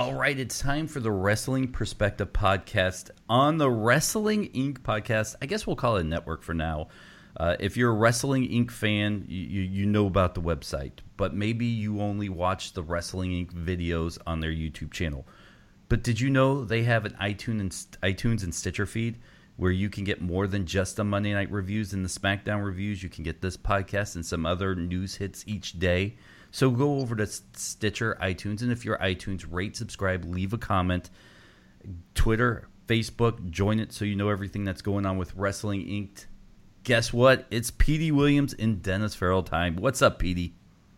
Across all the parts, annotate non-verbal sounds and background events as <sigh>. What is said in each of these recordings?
All right, it's time for the Wrestling Perspective podcast on the Wrestling Inc. podcast. I guess we'll call it a network for now. Uh, if you're a Wrestling Inc. fan, you, you know about the website, but maybe you only watch the Wrestling Inc. videos on their YouTube channel. But did you know they have an iTunes and, iTunes and Stitcher feed where you can get more than just the Monday Night reviews and the SmackDown reviews? You can get this podcast and some other news hits each day. So go over to Stitcher, iTunes, and if you're iTunes, rate, subscribe, leave a comment. Twitter, Facebook, join it so you know everything that's going on with Wrestling Inked. Guess what? It's Petey Williams and Dennis Farrell time. What's up, Petey?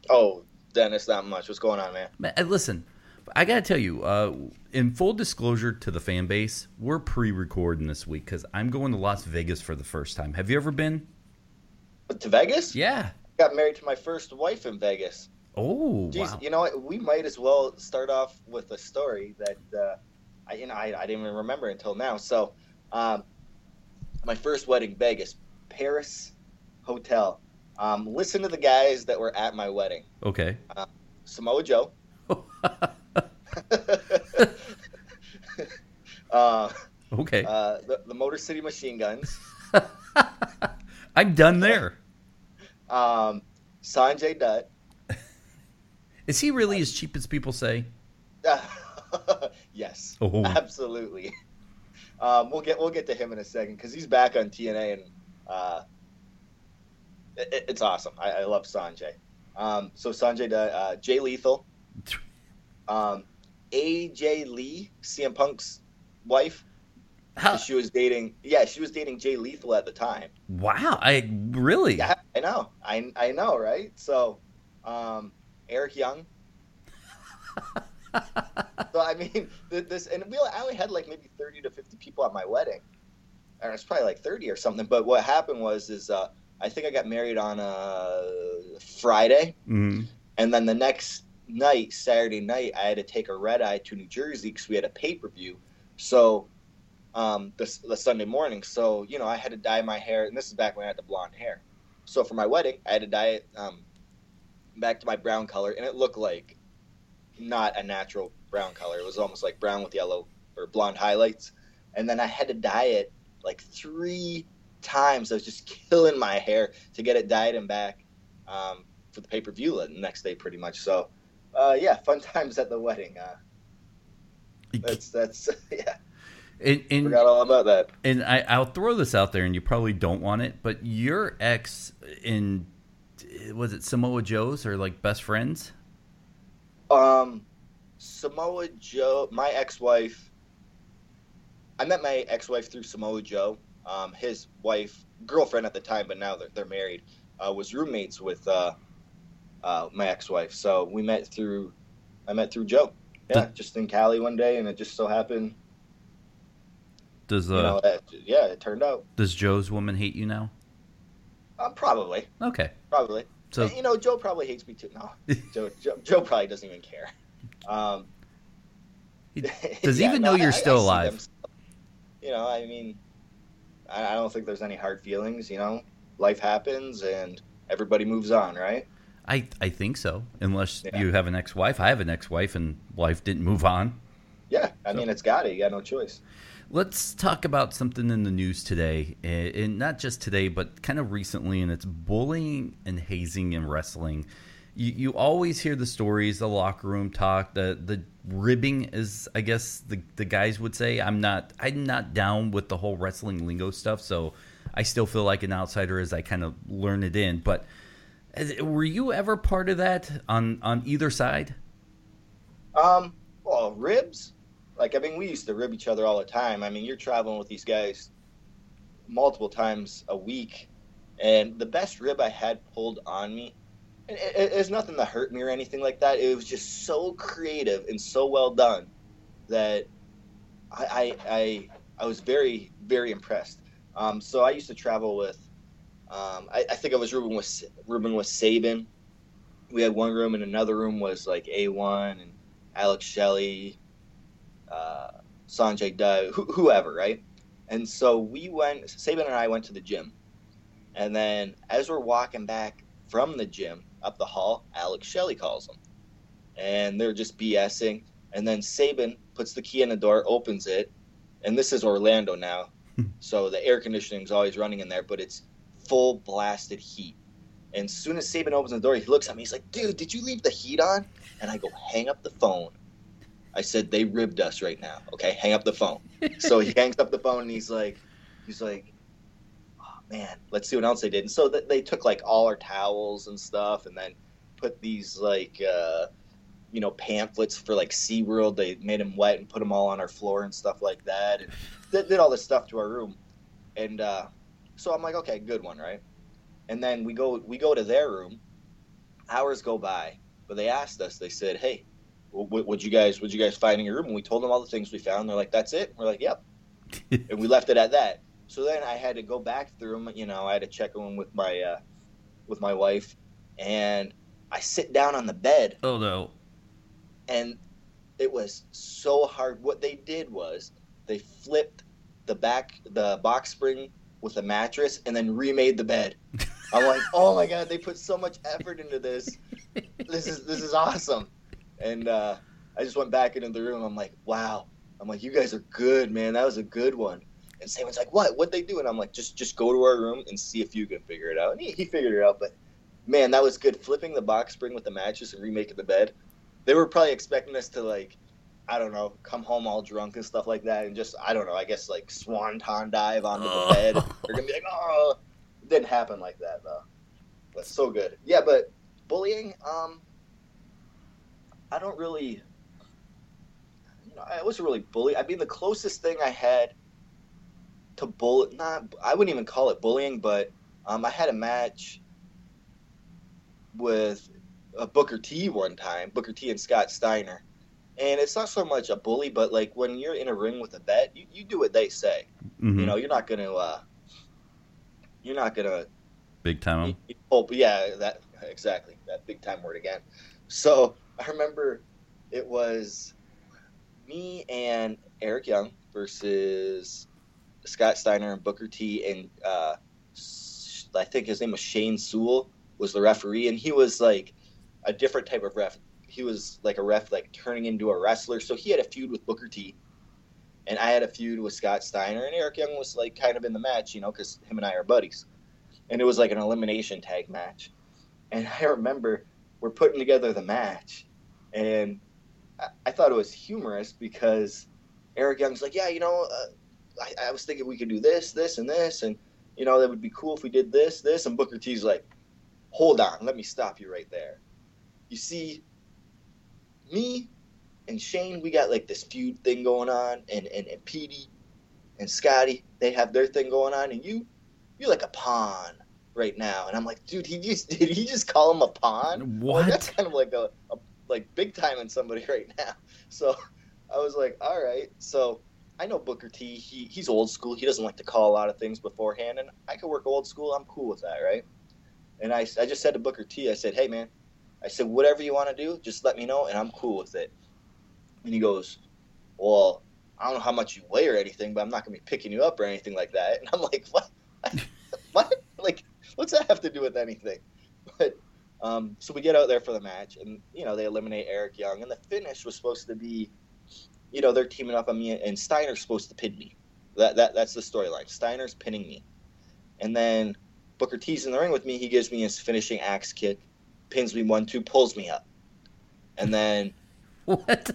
Oh, Dennis, not much. What's going on, man? man listen, I gotta tell you, uh, in full disclosure to the fan base, we're pre-recording this week because I'm going to Las Vegas for the first time. Have you ever been? To Vegas? Yeah. Got married to my first wife in Vegas. Oh, Jeez, wow. You know what? We might as well start off with a story that uh, I, you know, I, I, didn't even remember until now. So, um, my first wedding, Vegas, Paris Hotel. Um, listen to the guys that were at my wedding. Okay. Uh, Samoa Joe. <laughs> <laughs> uh, okay. Uh, the, the Motor City Machine Guns. <laughs> I'm done there. Um, Sanjay Dutt. Is he really as cheap as people say? <laughs> yes, oh. absolutely. Um, we'll get we'll get to him in a second because he's back on TNA and uh, it, it's awesome. I, I love Sanjay. Um, so Sanjay, uh, Jay Lethal, <laughs> um, AJ Lee, CM Punk's wife. How? She was dating. Yeah, she was dating Jay Lethal at the time. Wow, I really. Yeah, I know. I I know, right? So, um, Eric Young. so I mean, this and we I only had like maybe thirty to fifty people at my wedding, and it's probably like thirty or something. But what happened was is uh, I think I got married on a Friday, mm-hmm. and then the next night, Saturday night, I had to take a red eye to New Jersey because we had a pay per view. So um, the, the Sunday morning. So, you know, I had to dye my hair, and this is back when I had the blonde hair. So for my wedding, I had to dye it um, back to my brown color, and it looked like not a natural brown color. It was almost like brown with yellow or blonde highlights. And then I had to dye it like three times. I was just killing my hair to get it dyed and back um, for the pay per view the next day, pretty much. So, uh, yeah, fun <laughs> times at the wedding. Uh, that's that's <laughs> yeah. And, and, Forgot all about that. And I, I'll throw this out there, and you probably don't want it, but your ex in was it Samoa Joe's or like best friends? Um, Samoa Joe, my ex-wife. I met my ex-wife through Samoa Joe. Um, his wife, girlfriend at the time, but now they're, they're married. Uh, was roommates with uh, uh, my ex-wife, so we met through. I met through Joe. Yeah, just in Cali one day, and it just so happened does uh, you know, yeah, it turned out. Does Joe's woman hate you now? Uh, probably. Okay. Probably. So and, you know, Joe probably hates me too. No, <laughs> Joe, Joe, Joe, probably doesn't even care. Um, he, <laughs> does he yeah, even no, know you're I, still I alive? You know, I mean, I, I don't think there's any hard feelings. You know, life happens and everybody moves on, right? I I think so, unless yeah. you have an ex-wife. I have an ex-wife, and life didn't move on. Yeah, I so. mean, it's got it. You got no choice. Let's talk about something in the news today, and not just today, but kind of recently, and it's bullying and hazing in wrestling. You, you always hear the stories, the locker room talk, the the ribbing, is, I guess the the guys would say. I'm not I'm not down with the whole wrestling lingo stuff, so I still feel like an outsider as I kind of learn it in. But were you ever part of that on on either side? Um, well, ribs like I mean, we used to rib each other all the time. I mean, you're traveling with these guys multiple times a week, and the best rib I had pulled on me, it, it, it's nothing that hurt me or anything like that. It was just so creative and so well done that I I I, I was very very impressed. Um, so I used to travel with. Um, I, I, think I was rooming with rooming with Sabin. We had one room, and another room was like A1 and Alex Shelley, uh, Sanjay Dutt, wh- whoever, right? And so we went, Sabin and I went to the gym. And then as we're walking back from the gym up the hall, Alex Shelley calls them. And they're just BSing. And then Sabin puts the key in the door, opens it, and this is Orlando now, so the air conditioning is always running in there, but it's full blasted heat. And as soon as Sabin opens the door, he looks at me. He's like, "Dude, did you leave the heat on?" And I go, "Hang up the phone." I said, "They ribbed us right now." Okay, hang up the phone. <laughs> so he hangs up the phone and he's like, he's like, "Oh man, let's see what else they did." And so th- they took like all our towels and stuff, and then put these like. Uh, you know pamphlets for like SeaWorld. They made them wet and put them all on our floor and stuff like that, and <sighs> did, did all this stuff to our room. And uh, so I'm like, okay, good one, right? And then we go we go to their room. Hours go by, but they asked us. They said, "Hey, what would you guys would you guys find in your room?" And we told them all the things we found. They're like, "That's it." We're like, "Yep," <laughs> and we left it at that. So then I had to go back through them. You know, I had to check them with my uh, with my wife, and I sit down on the bed. Oh no! and it was so hard. What they did was they flipped the back the box spring with a mattress and then remade the bed. <laughs> I'm like, oh my god, they put so much effort into this. This is this is awesome. And uh, I just went back into the room. I'm like, wow. I'm like, you guys are good, man. That was a good one. And Sabin's like, what? What they do? And I'm like, just just go to our room and see if you can figure it out. And he, he figured it out, but man, that was good. Flipping the box spring with the mattress and remaking the bed they were probably expecting us to like I don't know, come home all drunk and stuff like that, and just I don't know, I guess like swanton dive onto the bed. They're gonna be like, oh, it didn't happen like that though. But so good, yeah. But bullying, um, I don't really, you know, I wasn't really bullied. I mean, the closest thing I had to bully, not I wouldn't even call it bullying, but um, I had a match with uh, Booker T one time, Booker T and Scott Steiner. And it's not so much a bully, but like when you're in a ring with a vet, you, you do what they say. Mm-hmm. You know, you're not gonna uh, you're not gonna big time. Oh, yeah, that exactly that big time word again. So I remember it was me and Eric Young versus Scott Steiner and Booker T and uh, I think his name was Shane Sewell was the referee, and he was like a different type of ref. He was like a ref, like turning into a wrestler. So he had a feud with Booker T, and I had a feud with Scott Steiner, and Eric Young was like kind of in the match, you know, because him and I are buddies, and it was like an elimination tag match. And I remember we're putting together the match, and I, I thought it was humorous because Eric Young's like, yeah, you know, uh, I, I was thinking we could do this, this, and this, and you know, that would be cool if we did this, this, and Booker T's like, hold on, let me stop you right there you see me and Shane, we got like this feud thing going on, and and, and Petey and Scotty, they have their thing going on, and you, you're like a pawn right now. And I'm like, dude, he just <laughs> did he just call him a pawn? What? that's kind of like a, a like big time in somebody <laughs> right now. So I was like, all right. So I know Booker T. He he's old school. He doesn't like to call a lot of things beforehand, and I can work old school. I'm cool with that, right? And I I just said to Booker T. I said, hey man, I said, whatever you want to do, just let me know, and I'm cool with it. And he goes, well, I don't know how much you weigh or anything, but I'm not to be picking you up or anything like that. <laughs> And I'm like, what? <laughs> what? Like, what's that have to do with anything? But um, so we get out there for the match, and you know they eliminate Eric Young, and the finish was supposed to be, you know, they're teaming up on me, and Steiner's supposed to pin me. That that that's the storyline. Steiner's pinning me, and then Booker T's in the ring with me. He gives me his finishing axe kick, pins me one two, pulls me up, and then <laughs> what?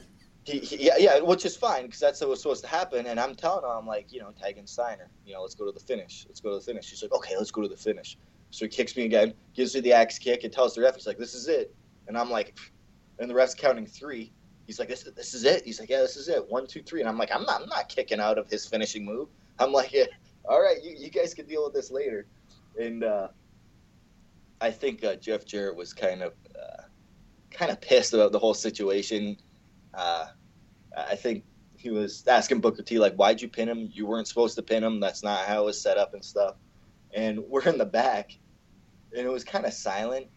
He, he, yeah, yeah, which is fine because that's what was supposed to happen. And I'm telling him, I'm like, you know, tagging Steiner, you know, let's go to the finish. Let's go to the finish. He's like, okay, let's go to the finish. So he kicks me again, gives me the axe kick, and tells the ref, he's like, this is it. And I'm like, and the ref's counting three. He's like, this, this is it. He's like, yeah, this is it. One, two, three. And I'm like, I'm not, I'm not kicking out of his finishing move. I'm like, yeah, <laughs> all right, you, you guys can deal with this later. And uh, I think uh, Jeff Jarrett was kind of uh, kind of pissed about the whole situation. Uh, I think he was asking Booker T like, "Why'd you pin him? You weren't supposed to pin him. That's not how it was set up and stuff." And we're in the back, and it was kind of silent.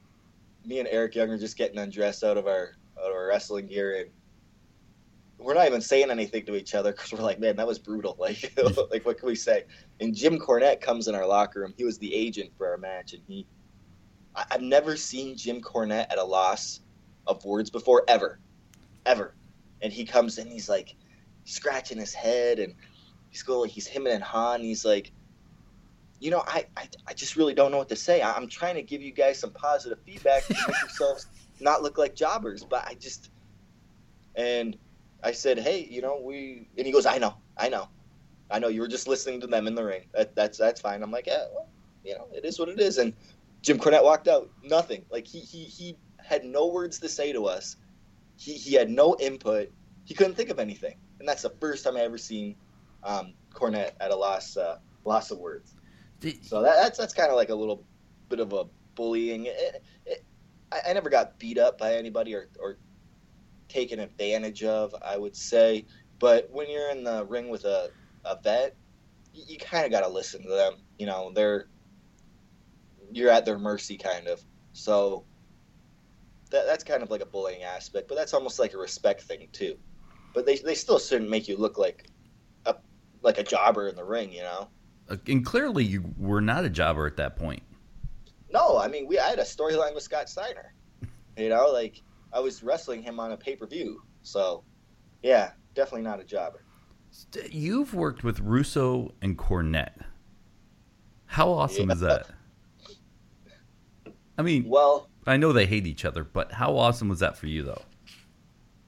Me and Eric Young are just getting undressed out of our out of our wrestling gear, and we're not even saying anything to each other because we're like, "Man, that was brutal." <laughs> Like, <laughs> like what can we say? And Jim Cornette comes in our locker room. He was the agent for our match, and he I, have never seen Jim Cornette at a loss of words before, ever, ever. and he comes in, he's like scratching his head, and he's going, he's him and Han. He's like, you know, I, I, I just really don't know what to say. I, I'm trying to give you guys some positive feedback to make <laughs> yourselves not look like jobbers, but I just, and I said, hey, you know, we, and he goes, I know, I know, I know. You were just listening to them in the ring. That, that's that's fine. I'm like, yeah, well, you know, it is what it is. And Jim Cornette walked out, nothing. Like he he he had no words to say to us. He he had no input. He couldn't think of anything, and that's the first time I ever seen um, Cornette at a loss uh, loss of words. So that, that's that's kind of like a little bit of a bullying. It, it, I, I never got beat up by anybody or, or taken advantage of. I would say, but when you're in the ring with a, a vet, you, you kind of got to listen to them. You know, they're you're at their mercy, kind of. So that, that's kind of like a bullying aspect, but that's almost like a respect thing too. But they they still shouldn't make you look like a like a jobber in the ring, you know. Uh, and clearly, you were not a jobber at that point. No, I mean we I had a storyline with Scott Steiner. You know, like I was wrestling him on a pay per view. So, yeah, definitely not a jobber. You've worked with Russo and Cornette. How awesome yeah. is that? I mean, well, I know they hate each other, but how awesome was that for you, though?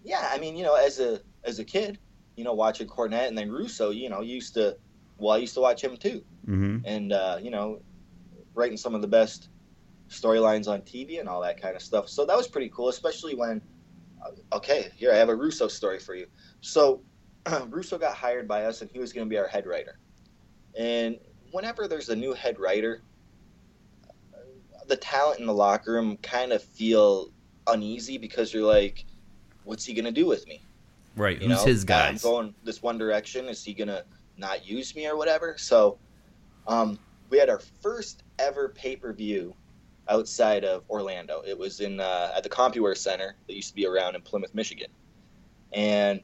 Yeah, I mean, you know, as a as a kid, you know, watching Cornette and then Russo, you know, used to, well, I used to watch him too, mm-hmm. and uh, you know, writing some of the best storylines on TV and all that kind of stuff. So that was pretty cool, especially when, uh, okay, here I have a Russo story for you. So <clears throat> Russo got hired by us, and he was going to be our head writer. And whenever there's a new head writer, the talent in the locker room kind of feel uneasy because you're like, what's he going to do with me? Right. You Who's know? his guy? I'm going this one direction. Is he going to not use me or whatever? So um, we had our first ever pay per view outside of Orlando. It was in uh, at the CompuWare Center that used to be around in Plymouth, Michigan, and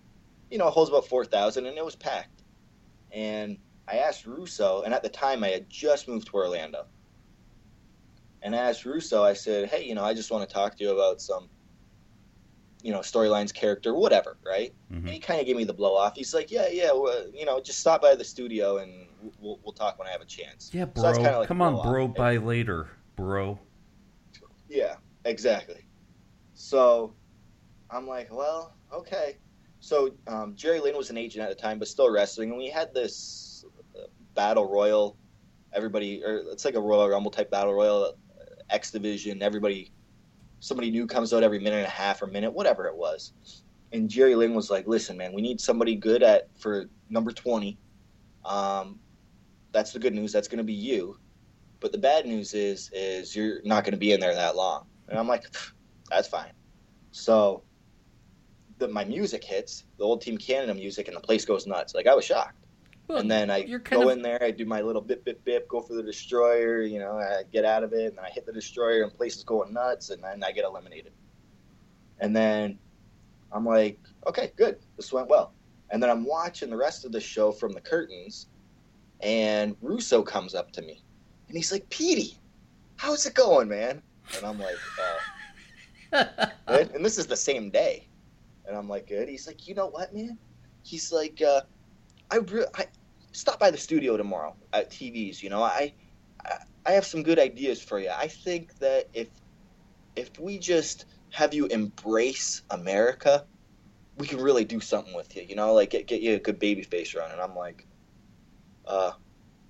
you know it holds about four thousand, and it was packed. And I asked Russo, and at the time I had just moved to Orlando, and I asked Russo, I said, "Hey, you know, I just want to talk to you about some." You know, storylines, character, whatever, right? Mm-hmm. And he kind of gave me the blow off. He's like, "Yeah, yeah, well, you know, just stop by the studio and we'll, we'll talk when I have a chance." Yeah, bro. So like Come on, bro. By later, bro. Yeah, exactly. So I'm like, well, okay. So um, Jerry Lynn was an agent at the time, but still wrestling, and we had this uh, battle royal. Everybody, or it's like a Royal Rumble type battle royal, X Division. Everybody, somebody new comes out every minute and a half or minute, whatever it was. And Jerry Lynn was like, "Listen, man, we need somebody good at for number twenty. Um, that's the good news. That's going to be you. But the bad news is, is you're not going to be in there that long. And I'm like, that's fine. So the, my music hits, the old Team Canada music, and the place goes nuts. Like I was shocked. Well, and then I go of... in there, I do my little bip bip bip, go for the destroyer, you know, I get out of it, and then I hit the destroyer, and place is going nuts, and then I get eliminated. And then I'm like, okay, good, this went well. And then I'm watching the rest of the show from the curtains, and Russo comes up to me, and he's like, Petey, how's it going, man? And I'm like, <laughs> uh. And this is the same day. And I'm like, good. He's like, you know what, man? He's like, uh, I, re- I stop by the studio tomorrow at TVs. You know, I, I, I have some good ideas for you. I think that if, if we just have you embrace America, we can really do something with you. You know, like get get you a good baby face run. And I'm like, uh,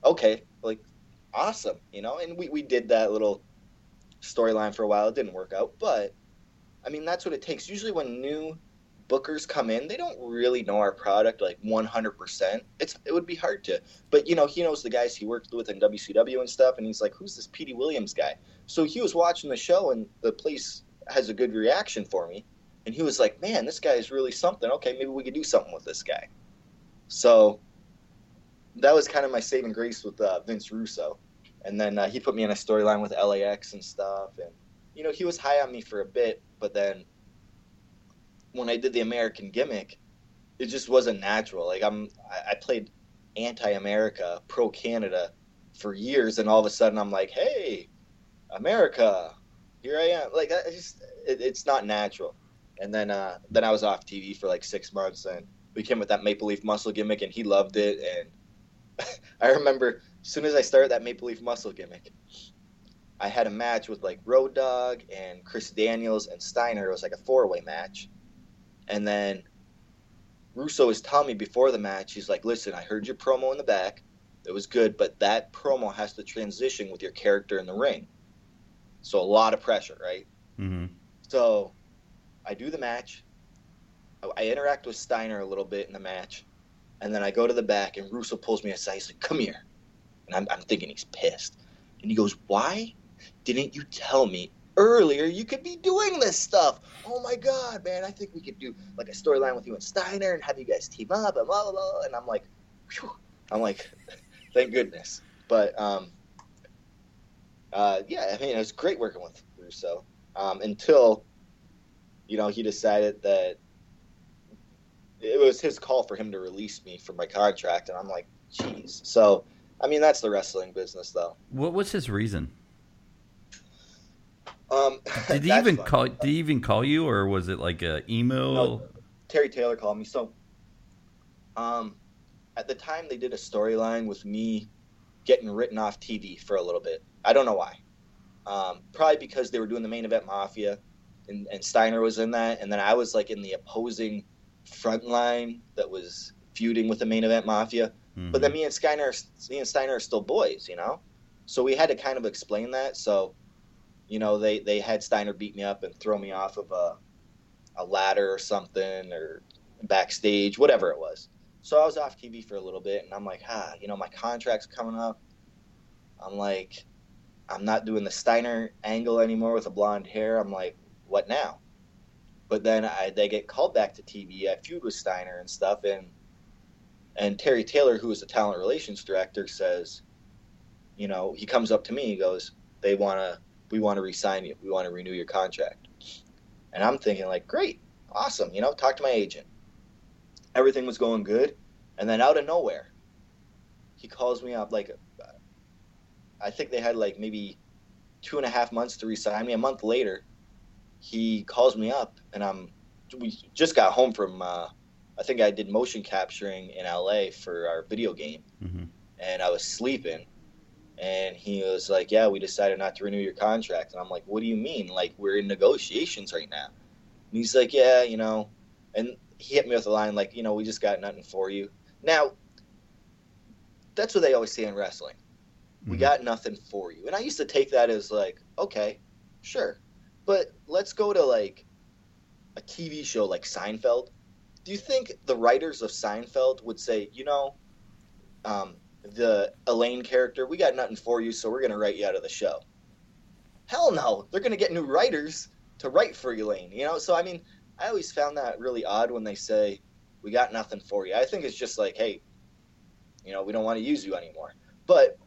okay, like awesome, you know. And we, we did that little storyline for a while. It didn't work out, but I mean that's what it takes. Usually when new bookers come in, they don't really know our product like 100%. It's it would be hard to. But you know, he knows the guys he worked with in WCW and stuff and he's like, "Who's this Petey Williams guy?" So he was watching the show and the place has a good reaction for me. And he was like, "Man, this guy is really something. Okay, maybe we could do something with this guy." So that was kind of my saving grace with uh, Vince Russo and then uh, he put me in a storyline with LAX and stuff, and you know he was high on me for a bit, but then when I did the American gimmick, it just wasn't natural. Like I'm, I, played anti-America, pro-Canada for years, and all of a sudden I'm like, hey, America, here I am. Like I just, it, it's not natural. and then uh, then I was off TV for like six months, and we came with that Maple Leaf Muscle gimmick, and he loved it. And <laughs> I remember as soon as I started that Maple Leaf Muscle gimmick, I had a match with like Road Dog and Chris Daniels and Steiner. It was like a four way match, and then Russo was telling me before the match, he's like, "Listen, I heard your promo in the back. It was good, but that promo has to transition with your character in the ring. So a lot of pressure, right? Mm-hmm. So I do the match. I interact with Steiner a little bit in the match, and then I go to the back, and Russo pulls me aside. He's like, "Come here," and I'm, I'm thinking he's pissed, and he goes, "Why didn't you tell me earlier you could be doing this stuff? Oh my god, man! I think we could do like a storyline with you and Steiner and have you guys team up and blah blah blah." And I'm like. I'm like, <laughs> thank goodness. But um, uh, yeah, I mean, it was great working with Russo um, until you know he decided that it was his call for him to release me from my contract, and I'm like, jeez. So, I mean, that's the wrestling business, though. What was his reason? Um, <laughs> did he even call? Did he even call you, or was it like a email? No, Terry Taylor called me. So, um, at the time they did a storyline with me getting written off TV for a little bit. I don't know why. Um, probably because they were doing the main event Mafia, and, and Steiner was in that, and then I was like in the opposing front line that was feuding with the main event Mafia. Mm-hmm. But then me and Steiner, me and Steiner are still boys, you know. So we had to kind of explain that. So, you know, they they had Steiner beat me up and throw me off of a a ladder or something or backstage, whatever it was. So I was off TV for a little bit, and I'm like, ah, you know, my contract's coming up. I'm like, I'm not doing the Steiner angle anymore with the blonde hair. I'm like, what now? But then I, they get called back to TV. I feud with Steiner and stuff, and and Terry Taylor, who is the talent relations director, says, you know, he comes up to me. He goes, "They want to, we want to resign you. We want to renew your contract." And I'm thinking, like, great, awesome. You know, talk to my agent. Everything was going good, and then out of nowhere, he calls me up. Like, I think they had like maybe two and a half months to resign me. A month later, he calls me up, and I'm we just got home from uh, I think I did motion capturing in LA for our video game, mm-hmm. and I was sleeping, and he was like, "Yeah, we decided not to renew your contract," and I'm like, "What do you mean? Like we're in negotiations right now?" And he's like, "Yeah, you know," and he hit me with a line like, "You know, we just got nothing for you." Now, that's what they always say in wrestling. We mm-hmm. got nothing for you, and I used to take that as like, okay, sure but let's go to like a TV show like Seinfeld. Do you think the writers of Seinfeld would say, you know, um, the Elaine character, we got nothing for you, so we're going to write you out of the show? Hell no. They're going to get new writers to write for Elaine, you know? So, I mean, I always found that really odd when they say, we got nothing for you. I think it's just like, hey, you know, we don't want to use you anymore. But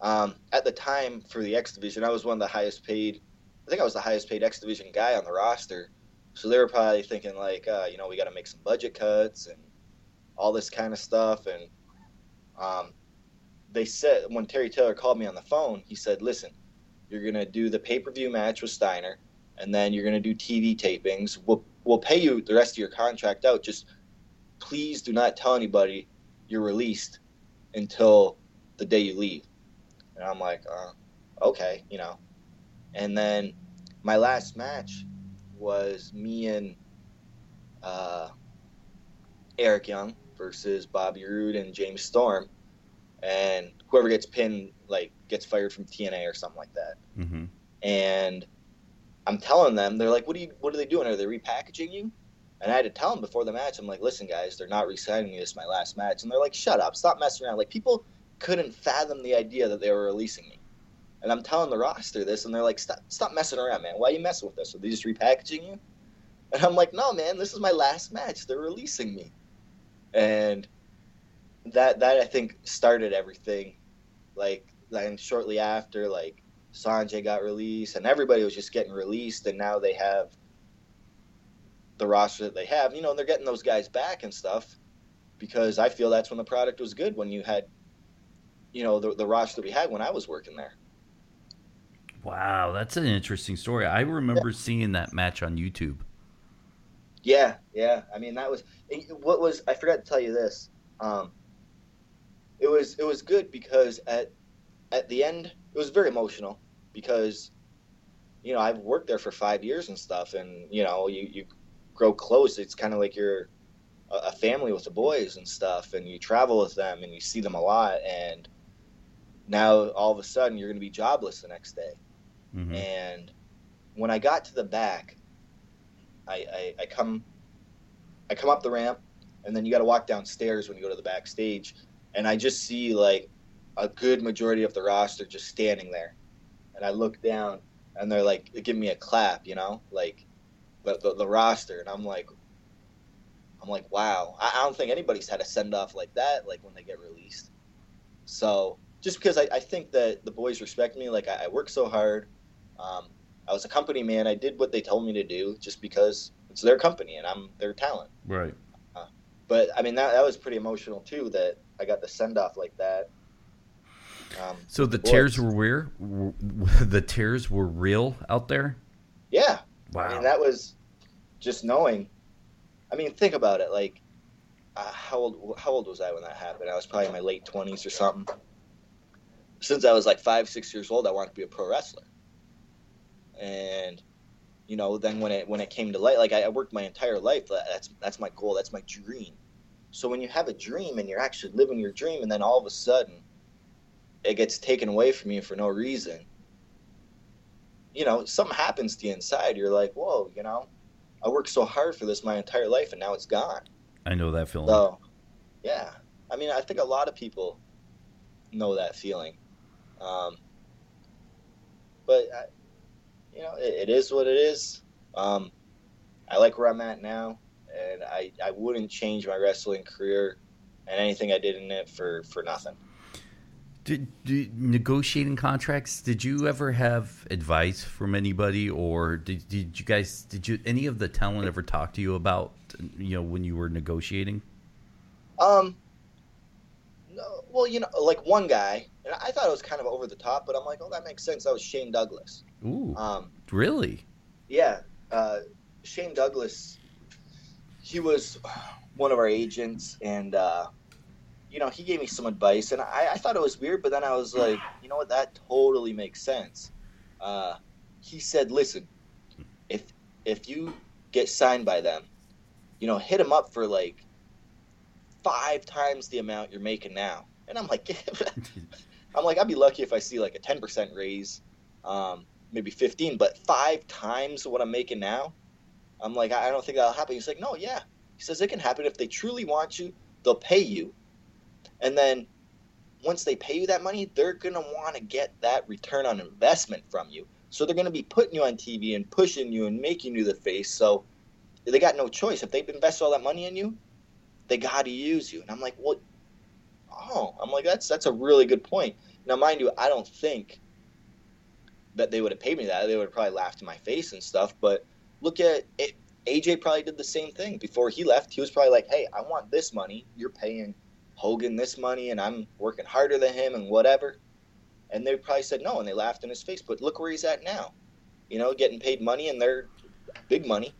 um, at the time for the X Division, I was one of the highest paid I think I was the highest paid X Division guy on the roster. So they were probably thinking like, uh, you know, we got to make some budget cuts and all this kind of stuff. And um, they said when Terry Taylor called me on the phone, he said, "Listen, you're gonna do the pay per view match with Steiner, and then you're gonna do TV tapings. We'll we'll pay you the rest of your contract out. Just please do not tell anybody you're released until the day you leave." And I'm like, uh, "Okay, you know." And then my last match was me and uh, Eric Young versus Bobby Roode and James Storm, and whoever gets pinned like gets fired from TNA or something like that. Mm-hmm. And I'm telling them, they're like, "What are you? What are they doing? Are they repackaging you?" And I had to tell them before the match, I'm like, "Listen, guys, they're not resigning me. This is my last match." And they're like, "Shut up! Stop messing around!" Like people couldn't fathom the idea that they were releasing me. And I'm telling the roster this, and they're like, "Stop, stop messing around, man. Why are you messing with us? Are they just repackaging you?" And I'm like, "No, man. This is my last match. They're releasing me." And that that I think started everything. Like then shortly after, like Sanjay got released, and everybody was just getting released, and now they have the roster that they have. You know, they're getting those guys back and stuff because I feel that's when the product was good when you had, you know, the, the roster that we had when I was working there. Wow, that's an interesting story. I remember seeing that match on YouTube. Yeah, yeah. I mean, that was what was. I forgot to tell you this. Um, it was it was good because at at the end it was very emotional because you know I've worked there for five years and stuff, and you know you you grow close. It's kind of like you're a, family with the boys and stuff, and you travel with them and you see them a lot, and now all of a sudden you're going to be jobless the next day. Mm-hmm. And when I got to the back, I, I, I come I come up the ramp, and then you got to walk downstairs when you go to the backstage, and I just see like a good majority of the roster just standing there, and I look down, and they're like giving me a clap, you know, like the, the, the roster, and I'm like, I'm like, wow, I, I don't think anybody's had a send off like that, like when they get released. So just because I, I think that the boys respect me, like I, I work so hard. Um, I was a company man. I did what they told me to do just because it's their company and I'm their talent. Right. Uh, but I mean that that was pretty emotional too. That I got the send off like that. Um, so the, tears were where? <laughs> The tears were real out there. Yeah. Wow. I mean that was just knowing. I mean, think about it. Like, uh, how old how old was I when that happened? I was probably in my late twenties or something. Since I was like five six years old, I wanted to be a pro wrestler and you know then when it when it came to light like I, I worked my entire life that's that's my goal that's my dream so when you have a dream and you're actually living your dream and then all of a sudden it gets taken away from you for no reason you know something happens to you inside. You're like whoa you know i worked so hard for this my entire life and now it's gone. I know that feeling. So yeah. I mean i think a lot of people know that feeling. Um, but I, you know, it, it is what it is. Um, I like where I'm at now, and I, I wouldn't change my wrestling career and anything I did in it for, for nothing. Did, did, negotiating contracts? Did you ever have advice from anybody, or did, did you guys? Did you any of the talent ever talk to you about you know when you were negotiating? Um, no, well, you know, like one guy, and I thought it was kind of over the top, but I'm like, oh, that makes sense. That was Shane Douglas. Ooh. Um, really? Yeah. Uh, Shane Douglas, he was one of our agents, and uh, you know, he gave me some advice, and I, I, thought it was weird, but then I was like, you know what, that totally makes sense. Uh, he said, listen, if if you get signed by them, you know, hit them up for like five times the amount you're making now. And I'm like, <laughs> <laughs> I'm like, I'd be lucky if I see like a 10% raise. Um, maybe 15, but five times what I'm making now. I'm like, I don't think that'll happen. He's like, no, yeah. He says it can happen if they truly want you, they'll pay you. And then once they pay you that money, they're going to want to get that return on investment from you. So they're going to be putting you on TV and pushing you and making you the face. So they got no choice. If they've invested all that money in you, they got to use you. And I'm like, well, oh, I'm like, that's that's a really good point. Now, mind you, I don't think that they would have paid me that. They would have probably laughed in my face and stuff. But look at it. AJ probably did the same thing before he left. He was probably like, "Hey, I want this money. You're paying Hogan this money, and I'm working harder than him, and whatever." And they probably said no, and they laughed in his face. But look where he's at now. You know, getting paid money, and they're big money,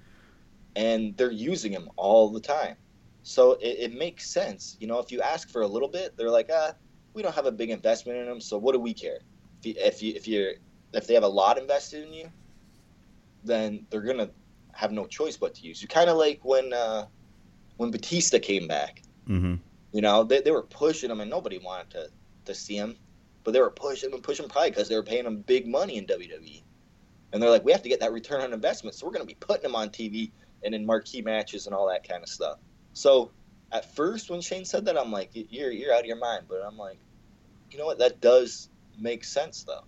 and they're using him all the time. So it, it makes sense. You know, if you ask for a little bit, they're like, "Ah, we don't have a big investment in him, so what do we care?" If you, if, you, if you're if they have a lot invested in you, then they're gonna have no choice but to use you. Kind of like when uh, when Batista came back. Mm-hmm. You know, they, they were pushing him, and nobody wanted to to see him, but they were pushing him and pushing him probably because they were paying him big money in WWE, and they're like, we have to get that return on investment, so we're gonna be putting him on TV and in marquee matches and all that kind of stuff. So at first, when Shane said that, I'm like, you're you're out of your mind, but I'm like, you know what, that does make sense though.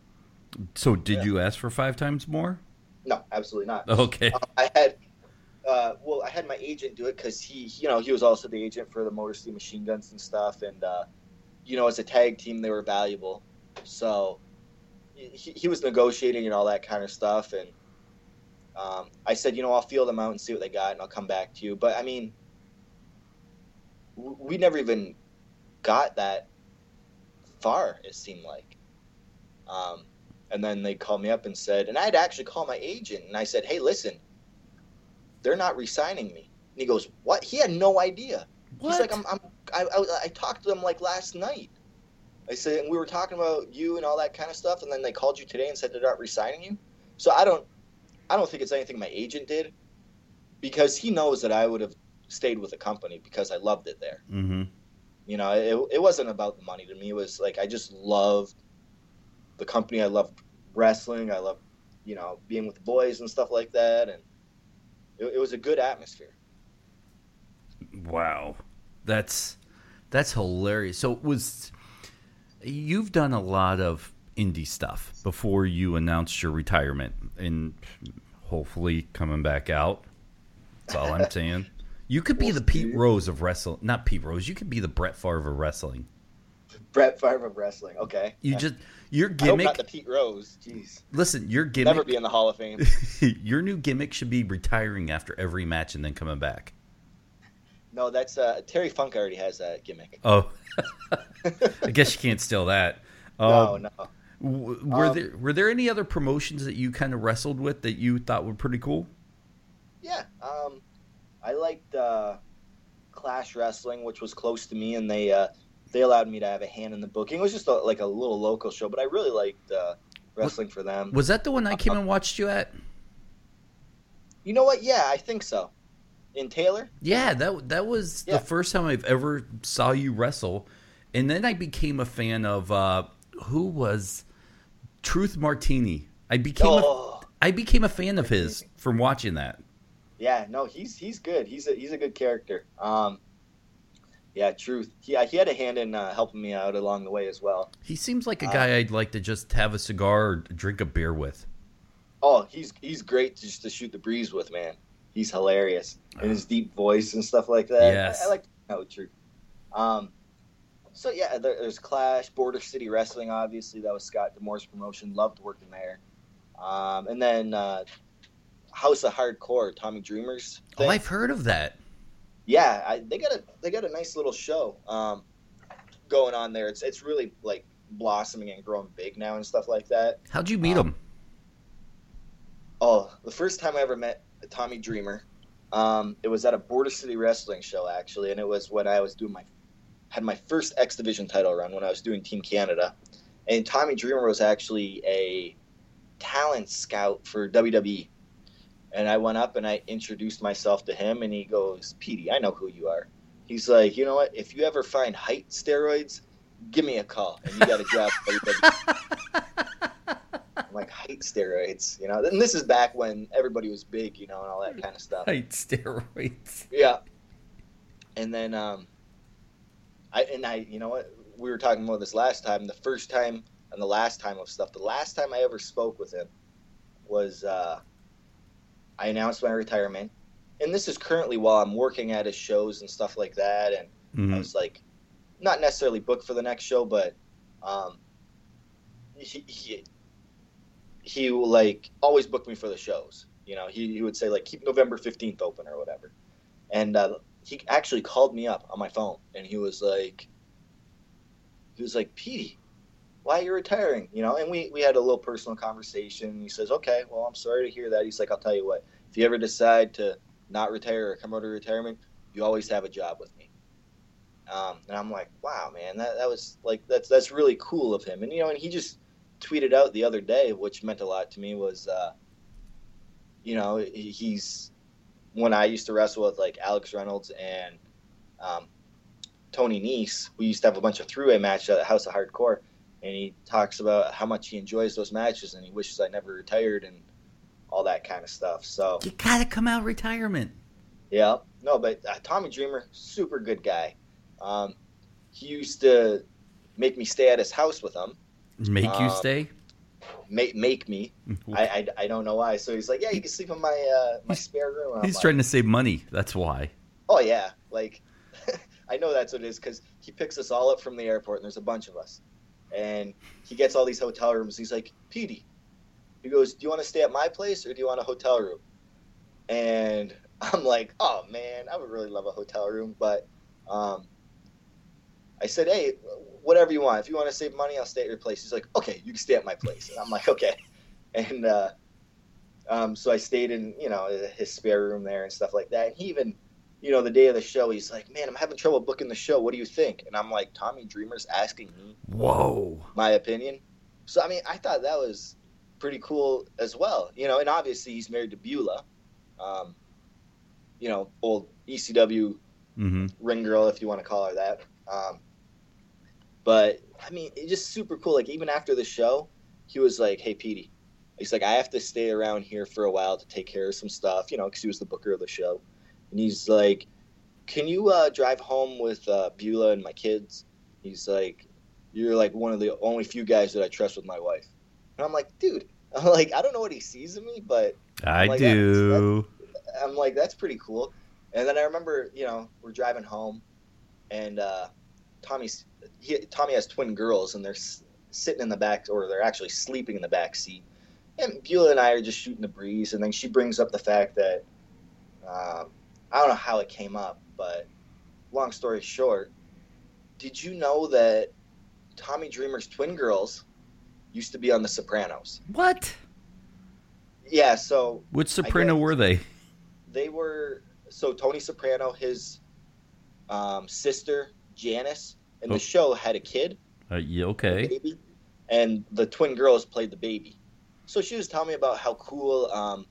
So, did yeah. you ask for five times more? No, absolutely not. <laughs> Okay. Um, I had, uh, well, I had my agent do it because he, you know, he was also the agent for the Motor City Machine Guns and stuff, and uh, you know, as a tag team, they were valuable. So, he, he was negotiating and all that kind of stuff, and um, I said, you know, I'll feel them out and see what they got, and I'll come back to you. But I mean, we never even got that far. It seemed like. Um, and then they called me up and said, and I had actually called my agent and I said, hey, listen, they're not resigning me. And he goes, what? He had no idea. What? He's like, I'm, I'm I, I, I talked to them like last night. I said, and we were talking about you and all that kind of stuff, and then they called you today and said they're not resigning you. So I don't, I don't think it's anything my agent did, because he knows that I would have stayed with the company because I loved it there. mm-hmm. You know, it, it wasn't about the money to me. It was like I just loved the company. I loved wrestling. I loved, you know, being with the boys and stuff like that, and it, it was a good atmosphere. Wow, that's that's hilarious. So it was you've done a lot of indie stuff before you announced your retirement, and hopefully coming back out. That's all I'm <laughs> saying. You could be the Pete. Rose of wrestling, not Pete Rose. You could be the Brett Favre of wrestling. Brett Favre of wrestling. Okay, You just your hope not gimmick. the Pete Rose. Jeez, Listen, your gimmick never gimmick. be in the Hall of Fame. <laughs> your new gimmick should be retiring after every match and then coming back. No, that's uh, Terry Funk already has that gimmick. Oh, <laughs> I guess you can't steal that. <laughs> no, Um, no. w- Were Um, there were there any other promotions that you kind of wrestled with that you thought were pretty cool? Yeah, um, I liked uh, Clash Wrestling, which was close to me, and they uh, they allowed me to have a hand in the booking. It was just a, like a little local show, but I really liked uh, wrestling for them. Was that the one I came and watched you at? You know what? Yeah, I think so. In Taylor? Yeah, that that was Yeah. the first time I've ever saw you wrestle, and then I became a fan of uh, who was Truth Martini. I became a, Oh, I became a fan of his from watching that. yeah. No, he's he's good. He's a he's a good character. Um, yeah, truth. He he had a hand in uh, helping me out along the way as well. He seems like a Uh, guy I'd like to just have a cigar or drink a beer with. Oh, he's he's great to just to shoot the breeze with, man. He's hilarious and his deep voice and stuff like that. Yes. I, I like how true. Um, so yeah, there, there's Clash, Border City Wrestling. Obviously, that was Scott D'Amore's promotion. Loved working there. Um, and then uh, House of Hardcore, Tommy Dreamer's. Oh. I've heard of that. Yeah, I, they got a they got a nice little show um, going on there. It's it's really like blossoming and growing big now and stuff like that. How'd you meet Um, him? Oh, the first time I ever met Tommy Dreamer, um, it was at a Border City Wrestling show actually, and it was when I was doing my had my first X Division title run when I was doing Team Canada, and Tommy Dreamer was actually a talent scout for WWE, and I went up and I introduced myself to him, and he goes, "Petey, I know who you are." He's like, "You know what? If you ever find height steroids, give me a call, and you got a job." I'm like height steroids, you know. And this is back when everybody was big, you know, and all that kind of stuff. Height steroids. Yeah. And then, um, I and I, you know what? We were talking about this last time. The first time and the last time of stuff. The last time I ever spoke with him was uh, I announced my retirement, and this is currently while I'm working at his shows and stuff like that. And I Mhm. was like, not necessarily booked for the next show, but um, he, he he will, like always book me for the shows. You know, he, he would say like keep November fifteenth open or whatever, and uh, he actually called me up on my phone and he was like, he was like, Petey, why are you retiring? You know, and we we had a little personal conversation. He says, okay, well, I'm sorry to hear that. He's like, I'll tell you what, if you ever decide to not retire or come out of retirement, you always have a job with me. Um, and I'm like, wow, man, that, that was like that's that's really cool of him. And you know, and he just tweeted out the other day, which meant a lot to me, was uh, you know he's when I used to wrestle with like Alex Reynolds and um, Tony Nese, we used to have a bunch of throughway matches at House of Hardcore, and he talks about how much he enjoys those matches and he wishes I never retired and all that kind of stuff. So You gotta come out retirement. yeah, no, but uh, Tommy Dreamer, super good guy. Um, he used to make me stay at his house with him. Make you Uh, stay. Make make me. <laughs> I, I, I don't know why. So he's like, yeah, you can sleep in my uh, my spare room. And He's like, trying to save money. That's why. Oh yeah, like <laughs> I know that's what it is because he picks us all up from the airport, and there's a bunch of us, and he gets all these hotel rooms. He's like, Petey, he goes, do you want to stay at my place or do you want a hotel room? And <laughs> I'm like, oh man, I would really love a hotel room, but um, I said, hey, whatever you want. If you want to save money, I'll stay at your place. He's like, okay, you can stay at my place. And I'm like, okay. <laughs> And uh, Um, so I stayed in, you know, his spare room there and stuff like that. And he even, you know, the day of the show, he's like, "Man, I'm having trouble booking the show. What do you think?" And I'm like, "Tommy Dreamer's asking me, whoa, my opinion." So I mean, I thought that was pretty cool as well, you know. And obviously, he's married to Beulah, um, you know, old ECW mm-hmm. ring girl, if you want to call her that. Um, but I mean, it's just super cool. Like even after the show, he was like, "Hey, Petey," he's like, "I have to stay around here for a while to take care of some stuff," you know, because he was the booker of the show. And he's like, "Can you uh, drive home with uh, Beulah and my kids?" He's like, "You're like one of the only few guys that I trust with my wife." And I'm like, "Dude." I'm <laughs> like, I don't know what he sees in me, but I like, do. I'm like, that's pretty cool. And then I remember, you know, we're driving home, and uh, Tommy's he, Tommy has twin girls, and they're s- sitting in the back, or they're actually sleeping in the back seat. And Beulah and I are just shooting the breeze, and then she brings up the fact that um, I don't know how it came up, but long story short, did you know that Tommy Dreamer's twin girls used to be on The Sopranos? What? Yeah, so Which soprano were they? they were so Tony Soprano, his um, sister Janice, in Oh. the show had a kid, Uh, yeah, a okay. baby, and the twin girls played the baby. So she was telling me about how cool um,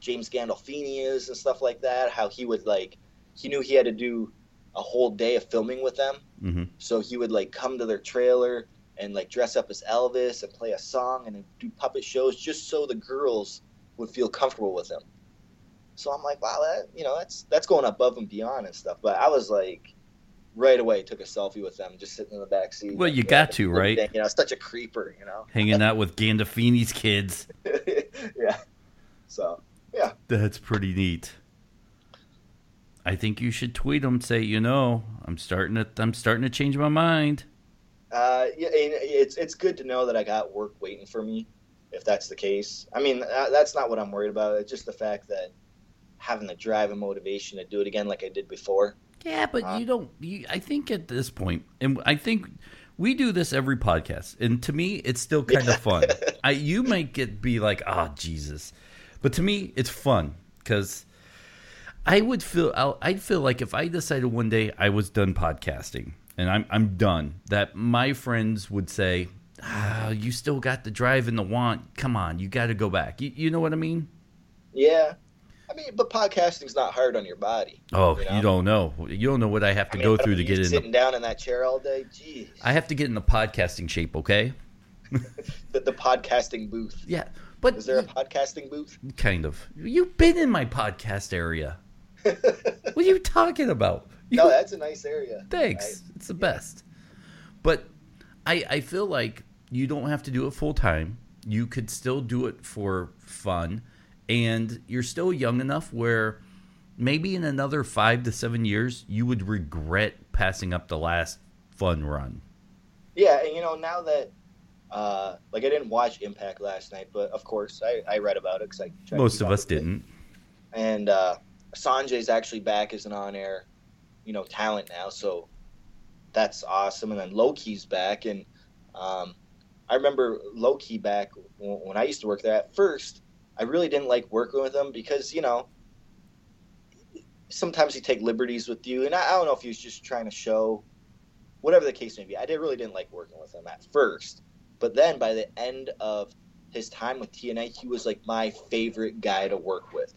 James Gandolfini is and stuff like that. How he would like, he knew he had to do a whole day of filming with them, hmm so he would like come to their trailer and like dress up as Elvis and play a song and do puppet shows just so the girls would feel comfortable with him. So I'm like, wow, that you know, that's that's going above and beyond and stuff. But I was like, right away, took a selfie with them, just sitting in the back seat. Well, you Like, got to, right? You know, such a creeper, you know. Hanging out with Gandolfini's kids. <laughs> yeah. So yeah, That's pretty neat. I think you should tweet them. Say, you know, I'm starting to, I'm starting to change my mind. Uh, yeah, and it's it's good to know that I got work waiting for me, if that's the case. I mean, uh, that's not what I'm worried about. It's just the fact that having the drive and motivation to do it again, like I did before. Yeah, but Uh, you don't. You, I think at this point, and I think we do this every podcast, and to me, it's still kind of fun. <laughs> I you might get be like, ah, Jesus, but to me, it's fun because I would feel I'd feel like if I decided one day I was done podcasting and I'm I'm done, that my friends would say, ah, you still got the drive and the want. Come on, you got to go back. You, you know what I mean? Yeah. I mean, but podcasting's not hard on your body. Oh, You know? you don't know. You don't know what I have to I mean, go through to get in. sitting down in that chair all day. Jeez, I have to get in the podcasting shape, okay? <laughs> the, the podcasting booth. Yeah, but Is there a podcasting booth? kind of. You've been in my podcast area. What are you talking about? You, no, that's a nice area. thanks. It's the best. But I I feel like you don't have to do it full time. You could still do it for fun, and you're still young enough where maybe in another five to seven years you would regret passing up the last fun run. Yeah, and you know now that, uh, like I didn't watch Impact last night, but of course I, I read about it because I tried Most of us didn't. And uh, Sonjay's actually back as an on-air, you know, talent now, so that's awesome. And then Low Ki's back, and um, I remember Low Ki back when I used to work there. At first, I really didn't like working with him because you know sometimes he take liberties with you, and I, I don't know if he was just trying to show whatever the case may be. I did really didn't like working with him at first, but then by the end of his time with TNA, he was like my favorite guy to work with.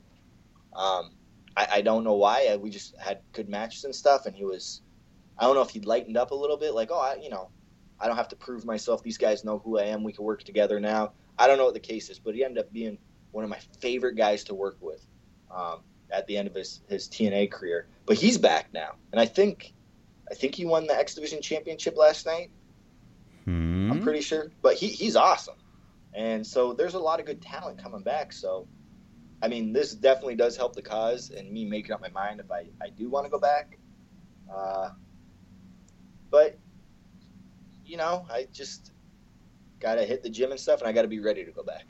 Um, I, I don't know why. I, we just had good matches and stuff, and he was. I don't know if he lightened up a little bit, like, oh, I, you know, I don't have to prove myself. These guys know who I am. We can work together now. I don't know what the case is, but he ended up being one of my favorite guys to work with um, at the end of his, his TNA career. But he's back now, and I think I think he won the X Division championship last night. Hmm. I'm pretty sure, but he, he's awesome, and so there's a lot of good talent coming back. So, I mean, this definitely does help the cause and me making up my mind if I, I do want to go back. Uh, but you know, I just gotta hit the gym and stuff, and I gotta be ready to go back.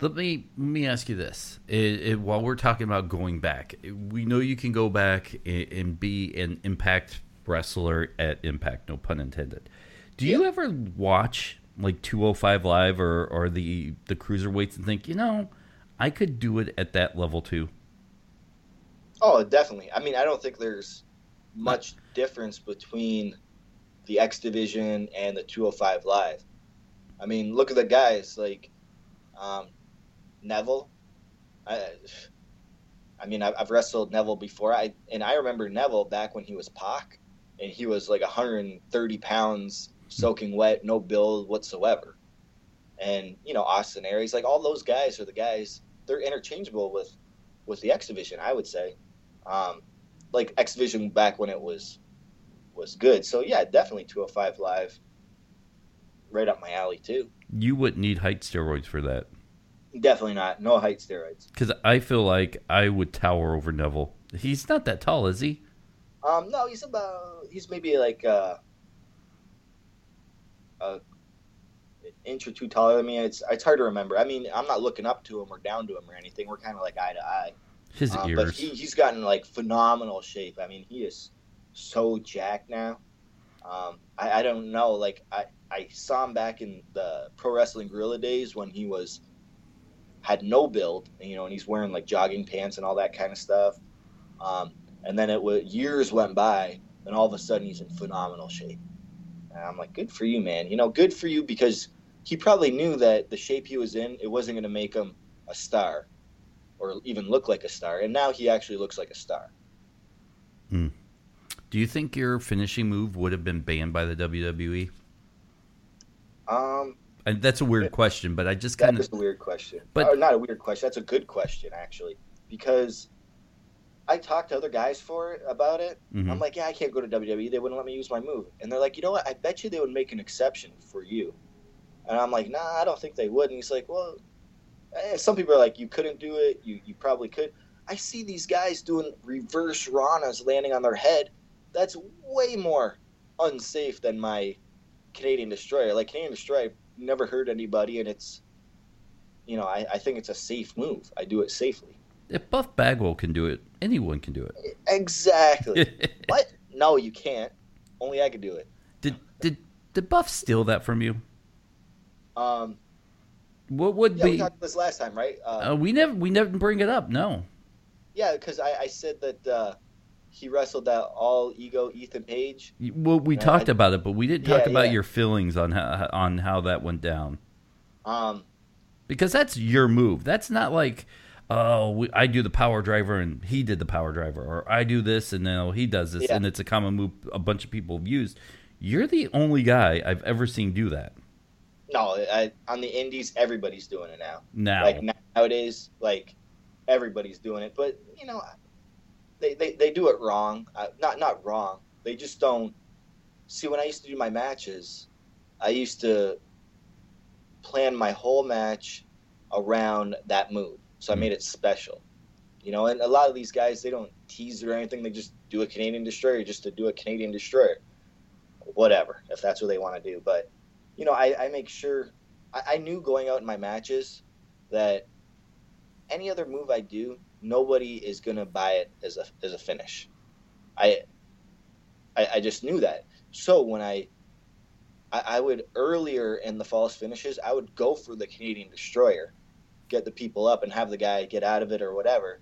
Let me let me ask you this: it, it, while we're talking about going back, we know you can go back and, and be an Impact wrestler at Impact. No pun intended. Do you ever watch like 205 Live or or the the cruiserweights and think, you know, I could do it at that level too. Oh, definitely. I mean, I don't think there's much difference between the X Division and the 205 Live. I mean, look at the guys like um, Neville. I, I mean, I've wrestled Neville before. I and I remember Neville back when he was Pac, and he was like 130 pounds, soaking wet, no build whatsoever. And you know, Austin Aries, like all those guys are the guys. They're interchangeable with with the X Division, I would say. Um, like X Division back when it was was good. So yeah, definitely 205 Live, right up my alley too. You wouldn't need height steroids for that. Definitely not. No height steroids. Because I feel like I would tower over Neville. He's not that tall, is he? Um, no, he's about. He's maybe like uh, a inch or two taller than me. It's it's hard to remember. I mean, I'm not looking up to him or down to him or anything. We're kind of like eye to eye. His um, ears. But he, he's gotten like phenomenal shape. I mean, he is so jacked now. Um, I, I don't know. Like I, I saw him back in the Pro Wrestling Guerrilla days when he was had no build, you know, and he's wearing like jogging pants and all that kind of stuff. Um, and then it was years went by, and all of a sudden he's in phenomenal shape. And I'm like, good for you, man. You know, good for you because he probably knew that the shape he was in, it wasn't going to make him a star or even look like a star. And now he actually looks like a star. Hmm. Do you think your finishing move would have been banned by the WWE? Um, and that's a weird question, but I just kind of. That's a weird question. But or not a weird question. That's a good question, actually, because I talked to other guys for it about it. Mm-hmm. I'm like, yeah, I can't go to WWE. They wouldn't let me use my move, and they're like, you know what? I bet you they would make an exception for you. And I'm like, nah, I don't think they would. And he's like, well, eh, some people are like, you couldn't do it. You you probably could. I see these guys doing reverse ranas landing on their head. That's way more unsafe than my Canadian Destroyer. Like Canadian Destroyer, never hurt anybody, and it's, you know, I, I think it's a safe move. I do it safely. If Buff Bagwell can do it, anyone can do it. Exactly. <laughs> what? No, you can't. Only I can do it. Did did did Buff steal that from you? Um. What would yeah, be? We talked this last time, right? Uh, uh, we never we never bring it up. No. Yeah, because I, I said that uh, he wrestled that all ego Ethan Page. Well, we talked I, about it, but we didn't talk yeah, about yeah. your feelings on how on how that went down. Um, because that's your move. That's not like, oh, we, I do the power driver and he did the power driver, or I do this and now he does this, yeah. and it's a common move a bunch of people have used. You're the only guy I've ever seen do that. No, I, on the indies, everybody's doing it now. Now, like nowadays, like everybody's doing it. But you know, they, they, they do it wrong. Uh, not not wrong. They just don't see. When I used to do my matches, I used to plan my whole match around that move. So I hmm. made it special. You know, and a lot of these guys they don't tease or anything. They just do a Canadian destroyer just to do a Canadian destroyer. Whatever, if that's what they want to do. But you know, I, I make sure I, I knew going out in my matches that any other move I do, nobody is gonna buy it as a as a finish. I I, I just knew that. So when I, I, I would earlier in the false finishes, I would go for the Canadian Destroyer, get the people up and have the guy get out of it or whatever.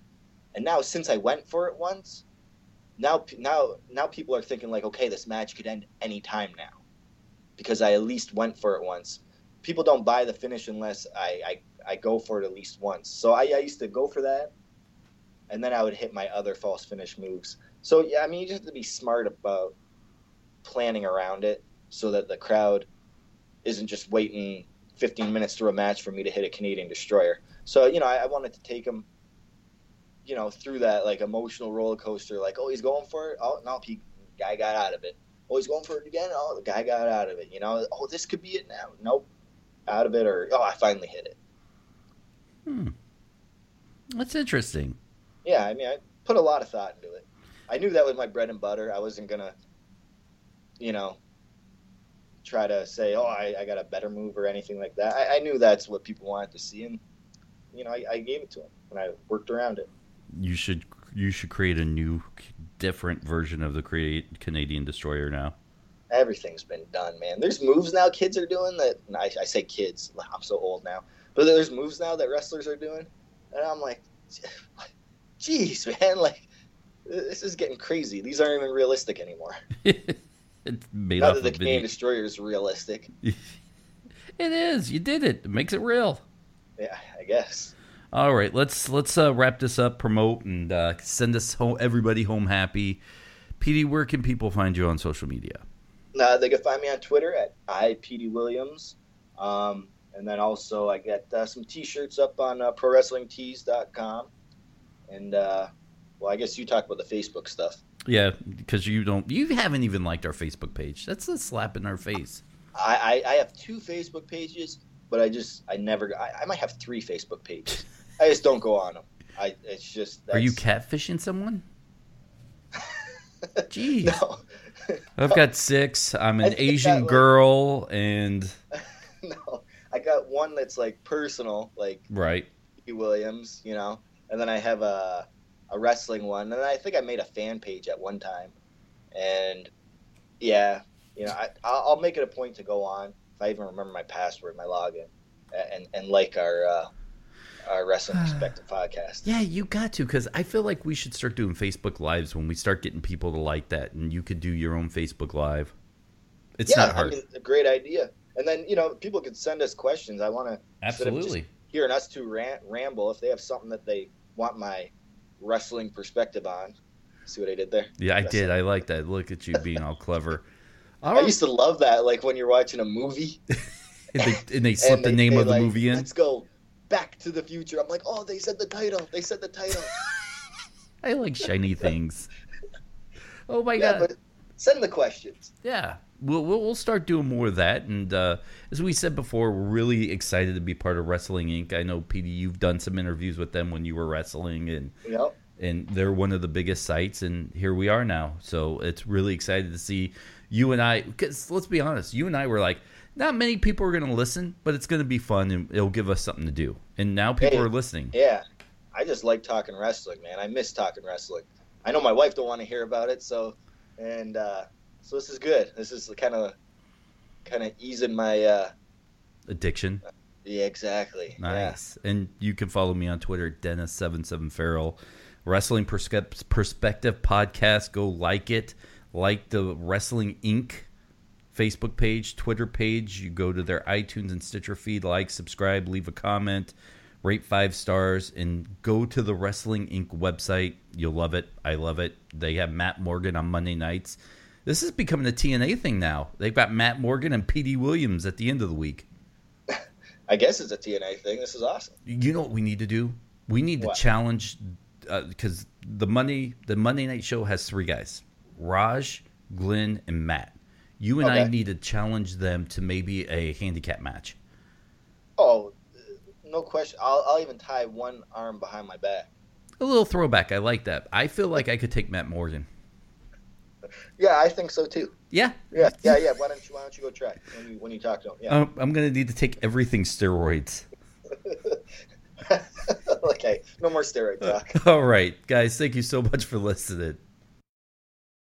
And now since I went for it once, now now now people are thinking like, okay, this match could end any time now, because I at least went for it once. People don't buy the finish unless I, I I go for it at least once. So I, I used to go for that, and then I would hit my other false finish moves. So yeah, I mean, you just have to be smart about planning around it so that the crowd isn't just waiting 15 minutes through a match for me to hit a Canadian destroyer. So you know, I, I wanted to take him, you know, through that like emotional roller coaster. Like, oh, he's going for it. Oh no, he guy got out of it. Oh, he's going for it again. Oh, the guy got out of it. You know, oh, this could be it now. Nope, out of it. Or oh, I finally hit it. Hmm. That's interesting. Yeah, I mean, I put a lot of thought into it. I knew that was my bread and butter. I wasn't gonna, you know, try to say, "Oh, I, I got a better move" or anything like that. I, I, knew that's what people wanted to see, and you know, I, I gave it to them, and I worked around it. You should you should create a new, different version of the create Canadian Destroyer now. Everything's been done, man. There's moves now kids are doing that. I, I say kids. I'm so old now but there's moves now that wrestlers are doing and I'm like, <laughs> "Jeez, man! <laughs> Like, this is getting crazy. These aren't even realistic anymore." <laughs> it's made Not that the Canadian. Destroyer is realistic. It is. You did it. It makes it real. Yeah, I guess. All right, let's let's uh, wrap this up, promote, and uh, send us home, everybody home happy. Petey, where can people find you on social media? Uh, they can find me on Twitter at IPeteyWilliams. Um, and then also I get uh, some T-shirts up on uh, ProWrestlingTees.com. And uh, well, I guess you talk about the Facebook stuff. Yeah, because you don't, you haven't even liked our Facebook page. That's a slap in our face. I, I, I have two Facebook pages, but I just I never I, I might have three Facebook pages. I just don't go on them. I it's just Are you catfishing someone? <laughs> Jeez, no I've got six. I'm an think Asian that, like- girl, and <laughs> no I got one that's like personal like right. P. Williams, you know, and then I have a a wrestling one, and I think I made a fan page at one time, and yeah, you know, I I'll I'll make it a point to go on if I even remember my password, my login, and and like our uh, our wrestling uh, perspective podcast. Yeah, you got to because I feel like we should start doing Facebook lives when we start getting people to like that, and you could do your own Facebook live. It's yeah, not hard. I mean, a great idea. And then you know, people could send us questions. I want to instead of just Absolutely. hearing us two rant, ramble. If they have something that they want my wrestling perspective on, see what I did there. Yeah, I That's did. I like that. Look at you being all clever. All <laughs> I used to love that, like when you're watching a movie <laughs> and, they, and they <laughs> slip and the name of the like, movie in. Let's go Back to the Future. I'm like, oh, they said the title. They said the title. <laughs> I like shiny things. <laughs> Oh my yeah, god! but send the questions. Yeah, we'll, we'll we'll start doing more of that. And uh, as we said before, we're really excited to be part of Wrestling Inc. I know, Petey, you've done some interviews with them when you were wrestling, and You know, and they're one of the biggest sites. And here we are now. So it's really excited to see you and I. Because let's be honest, you and I were like, not many people are going to listen, but it's going to be fun and it'll give us something to do. And now people Hey. are listening. yeah. I just like talking wrestling, man. I miss talking wrestling. I know my wife don't want to hear about it, so and uh, so this is good. This is kind of kind of easing my uh, Addiction. yeah, exactly. Nice. And you can follow me on Twitter, Dennis77 Farrell. Wrestling Perspective Podcast. Go like it. Like the Wrestling Inc. Facebook page, Twitter page. You go to their iTunes and Stitcher feed, like, subscribe, leave a comment, rate five stars, and go to the Wrestling Inc. website. You'll love it. I love it. They have Matt Morgan on Monday nights. This is becoming a TNA thing now. They've got Matt Morgan and Petey Williams at the end of the week. <laughs> I guess it's a TNA thing. This is awesome. You know what we need to do? We need to challenge uh, because the Monday the Monday night show has three guys: Raj, Glenn, and Matt. You and I need to challenge them to maybe a handicap match. Oh, no question. I'll, I'll even tie one arm behind my back. A little throwback. I like that. I feel like I could take Matt Morgan. Yeah, I think so too. Yeah, Yeah, yeah, yeah. Why don't you Why don't you go try when you when you talk to him? Yeah. Um, I'm gonna need to take everything steroids. <laughs> okay, no more steroid talk. <laughs> All right, guys. Thank you so much for listening.